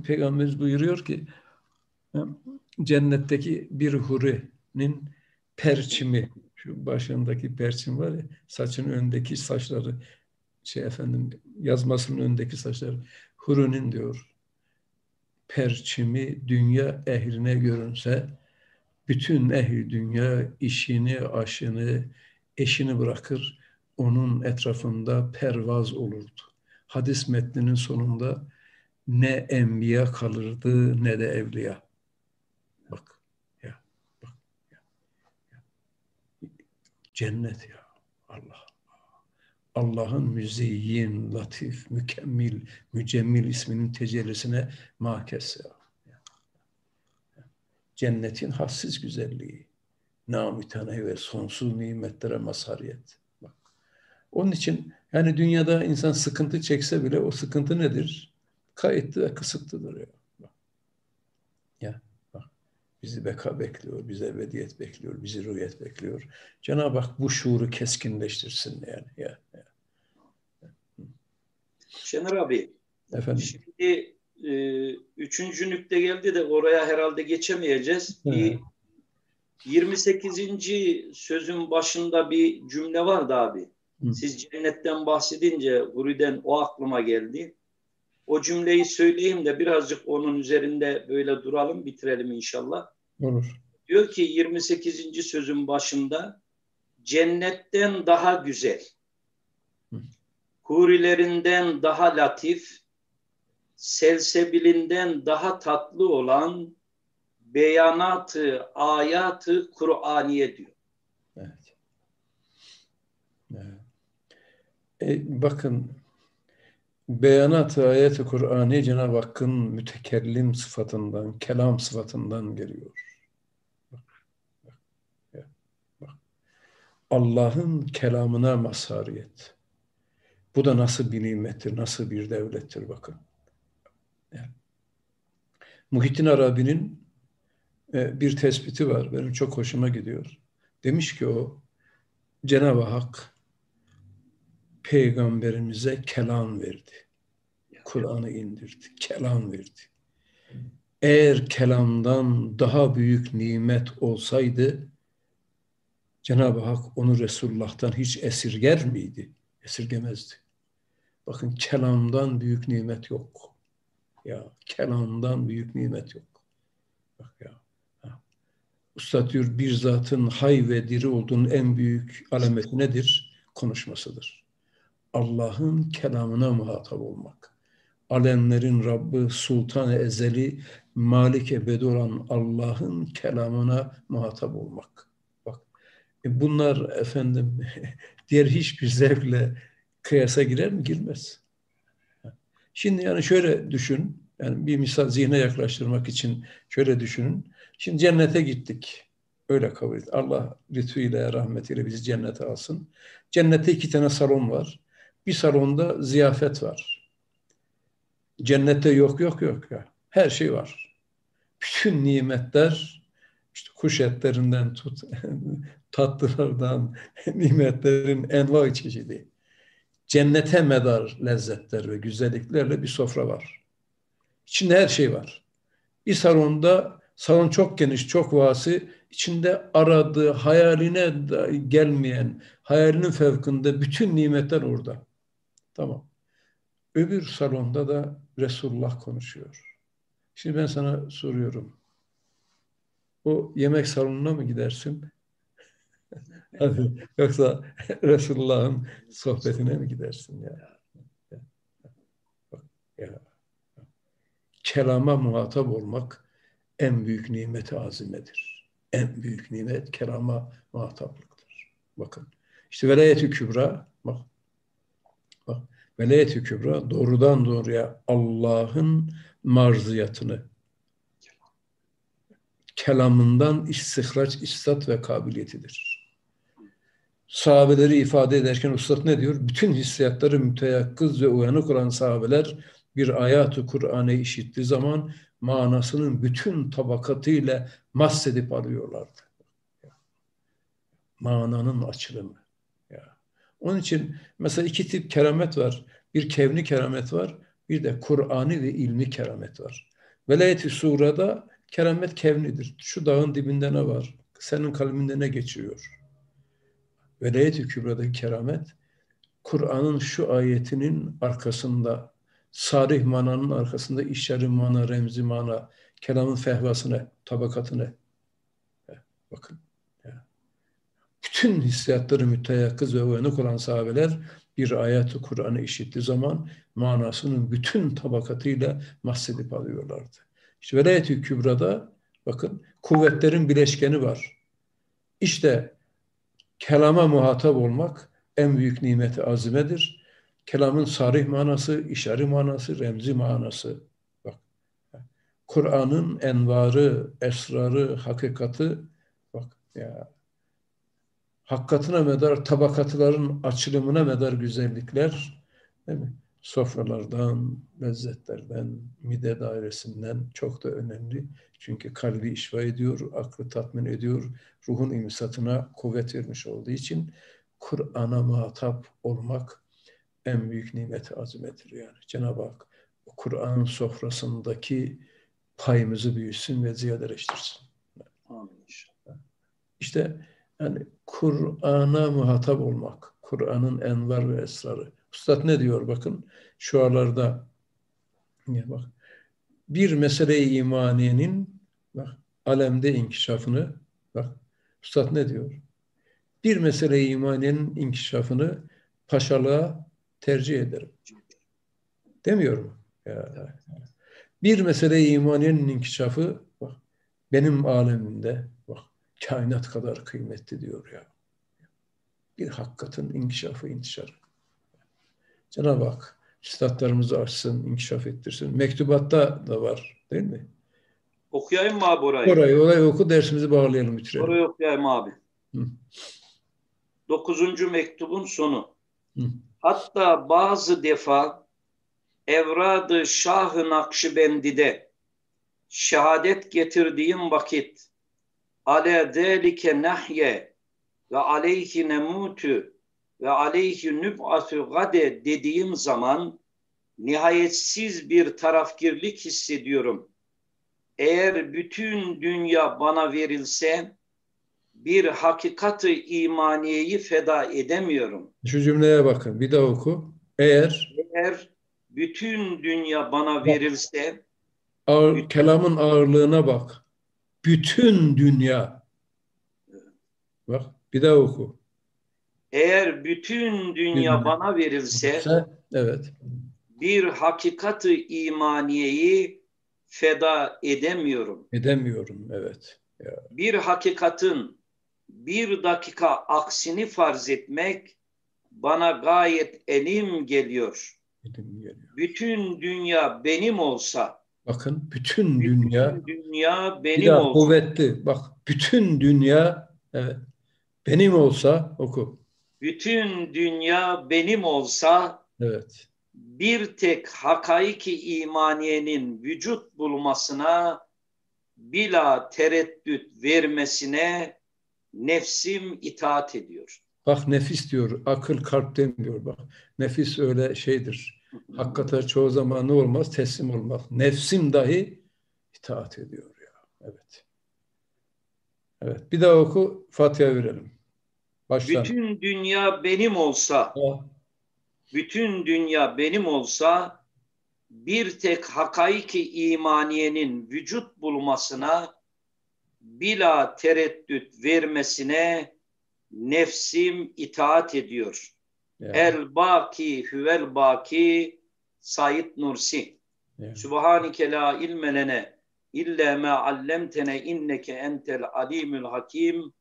Peygamberimiz buyuruyor ki e, cennetteki bir hurinin perçimi şu başındaki perçim var ya saçın önündeki saçları şey efendim yazmasının önündeki saçları hurinin diyor perçimi dünya ehline görünse bütün ehli dünya işini, aşını, eşini bırakır, onun etrafında pervaz olurdu. hadis metninin sonunda ne enbiya kalırdı ne de evliya. Bak ya bak ya. Cennet ya Allah. Allah'ın müzeyyin, latif, mükemmel, mücemmil isminin tecellisine makes ya. Cennetin hassiz güzelliği, namütene ve sonsuz nimetlere mazhariyet. Bak. Onun için yani dünyada insan sıkıntı çekse bile o sıkıntı nedir? Kayıtlı ve kısıtlıdır ya. Bizi beka bekliyor, bize ebediyet bekliyor, bizi rüyet bekliyor. Cenab-ı Hak bu şuuru keskinleştirsin yani. Ya, ya. Şener abi, Efendim? şimdi e, üçüncü nükte geldi de oraya herhalde geçemeyeceğiz. Evet. Bir 28. sözün başında bir cümle vardı abi. Hı. Siz cennetten bahsedince Huri'den o aklıma geldi. O cümleyi söyleyeyim de birazcık onun üzerinde böyle duralım, bitirelim inşallah. Olur. Diyor ki 28. sözün başında cennetten daha güzel, hurilerinden daha latif, selsebilinden daha tatlı olan beyanatı, ayatı Kur'aniye diyor. Evet. evet. E, bakın beyanat-ı ayet-i Kur'an'ı Cenab-ı Hakk'ın mütekellim sıfatından, kelam sıfatından geliyor. Bak, bak, ya, bak. Allah'ın kelamına mazhariyet. Bu da nasıl bir nimettir, nasıl bir devlettir bakın. Yani. Muhittin Arabi'nin e, bir tespiti var. Benim çok hoşuma gidiyor. Demiş ki o Cenab-ı Hak peygamberimize kelam verdi. Kur'an'ı indirdi. Kelam verdi. Eğer kelamdan daha büyük nimet olsaydı Cenab-ı Hak onu Resulullah'tan hiç esirger miydi? Esirgemezdi. Bakın kelamdan büyük nimet yok. Ya kelamdan büyük nimet yok. Bak ya. Üstad diyor bir zatın hay ve diri olduğunun en büyük alameti nedir? Konuşmasıdır. Allah'ın kelamına muhatap olmak. Alemlerin Rabbi, Sultan-ı Ezeli, Malik ebedi olan Allah'ın kelamına muhatap olmak. E bunlar efendim [LAUGHS] diğer hiçbir zevkle kıyasa girer mi? Girmez. Şimdi yani şöyle düşün, yani bir misal zihne yaklaştırmak için şöyle düşünün. Şimdi cennete gittik. Öyle kabul et. Allah lütfuyla, rahmetiyle bizi cennete alsın. Cennette iki tane salon var. Bir salonda ziyafet var. Cennette yok yok yok ya. Her şey var. Bütün nimetler işte kuş etlerinden tut, [LAUGHS] tatlılardan, [LAUGHS] nimetlerin enva çeşidi. Cennete medar lezzetler ve güzelliklerle bir sofra var. İçinde her şey var. Bir salonda salon çok geniş, çok vasi. İçinde aradığı, hayaline gelmeyen, hayalinin fevkinde bütün nimetler orada. Tamam. Öbür salonda da Resulullah konuşuyor. Şimdi ben sana soruyorum. O yemek salonuna mı gidersin? [LAUGHS] Hadi, yoksa Resulullah'ın sohbetine mi gidersin ya? ya. ya. Kelama muhatap olmak en büyük nimeti azimedir. En büyük nimet kelama muhataplıktır. Bakın. İşte velayet-i kübra bak. Bak. Velayet-i kübra doğrudan doğruya Allah'ın marziyatını kelamından istihraç, istat ve kabiliyetidir. Sahabeleri ifade ederken Ustad ne diyor? Bütün hissiyatları müteyakkız ve uyanık olan sahabeler bir ayatı Kur'an'ı işittiği zaman manasının bütün tabakatıyla mahsedip alıyorlardı. Mananın açılımı. Onun için mesela iki tip keramet var. Bir kevni keramet var, bir de Kur'an'ı ve ilmi keramet var. Velayet-i Sura'da keramet kevnidir. Şu dağın dibinde ne var? Senin kalbinde ne geçiyor? Velayet-i Kübra'daki keramet, Kur'an'ın şu ayetinin arkasında, sarih mananın arkasında işarı mana, remzi mana, kelamın fehvasına, tabakatına. Bakın. Bütün hissiyatları müteyakkız ve uyanık olan sahabeler bir ayeti Kur'an'ı işittiği zaman manasının bütün tabakatıyla mahsedip alıyorlardı. İşte Velayet-i Kübra'da bakın kuvvetlerin bileşkeni var. İşte kelama muhatap olmak en büyük nimeti azimedir. Kelamın sarih manası, işari manası, remzi manası. Bak. Kur'an'ın envarı, esrarı, hakikati bak ya hakikatine medar tabakatların açılımına medar güzellikler değil mi? Sofralardan, lezzetlerden, mide dairesinden çok da önemli. Çünkü kalbi işva ediyor, aklı tatmin ediyor, ruhun imsatına kuvvet vermiş olduğu için Kur'an'a muhatap olmak en büyük nimeti azimetir yani. Cenab-ı Hak Kur'an sofrasındaki payımızı büyüsün ve ziyadeleştirsin. Amin. İşte yani Kur'an'a muhatap olmak, Kur'an'ın envar ve esrarı. Üstad ne diyor bakın şu aralarda ya bak bir mesele-i imaniyenin bak alemde inkişafını bak Üstad ne diyor? Bir mesele-i imaniyenin inkişafını paşalığa tercih ederim. Demiyor mu? Ya. Bir mesele-i imaniyenin inkişafı bak benim alemimde bak kainat kadar kıymetli diyor ya. Bir hakikatin inkişafı, intişarı. Cenab-ı Hak üstadlarımızı açsın, inkişaf ettirsin. Mektubatta da var değil mi? Okuyayım mı abi orayı? Orayı, orayı oku dersimizi bağlayalım bitirelim. Orayı okuyayım abi. Hı. Dokuzuncu mektubun sonu. Hı. Hatta bazı defa Evrad-ı Şah-ı Nakşibendi'de şehadet getirdiğim vakit ale zelike nahye ve aleyhi nemutu ve aleyhi nüb'atü gade dediğim zaman nihayetsiz bir tarafgirlik hissediyorum. Eğer bütün dünya bana verilse bir hakikati imaniyeyi feda edemiyorum. Şu cümleye bakın bir daha oku. Eğer eğer bütün dünya bana verilse ağır, bütün, kelamın ağırlığına bak. Bütün dünya. Bak bir daha oku. Eğer bütün dünya bana verilse evet. bir hakikati imaniyeyi feda edemiyorum. Edemiyorum evet. Ya. Bir hakikatin bir dakika aksini farz etmek bana gayet elim geliyor. Elim geliyor. Bütün dünya benim olsa Bakın bütün dünya bütün dünya benim bir olsa kuvvetli. Bak bütün dünya evet benim olsa oku. Bütün dünya benim olsa evet. bir tek hakaiki imaniyenin vücut bulmasına bila tereddüt vermesine nefsim itaat ediyor. Bak nefis diyor, akıl kalp demiyor bak. Nefis öyle şeydir. Hakikate çoğu zaman ne olmaz? Teslim olmaz. Nefsim dahi itaat ediyor ya. Evet. Evet. Bir daha oku, Fatiha verelim. Baştan. Bütün dünya benim olsa, ha. bütün dünya benim olsa, bir tek hakaiki imaniyenin vücut bulmasına, bila tereddüt vermesine nefsim itaat ediyor. Yani. El baki huvel baki Said Nursi. Yani. Subhanike la ilme lene illa ma allamtene inneke entel alimul hakim.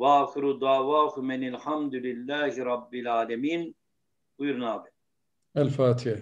Ve ahiru davahu menilhamdülillahi rabbil alemin. Buyurun abi. El Fatiha.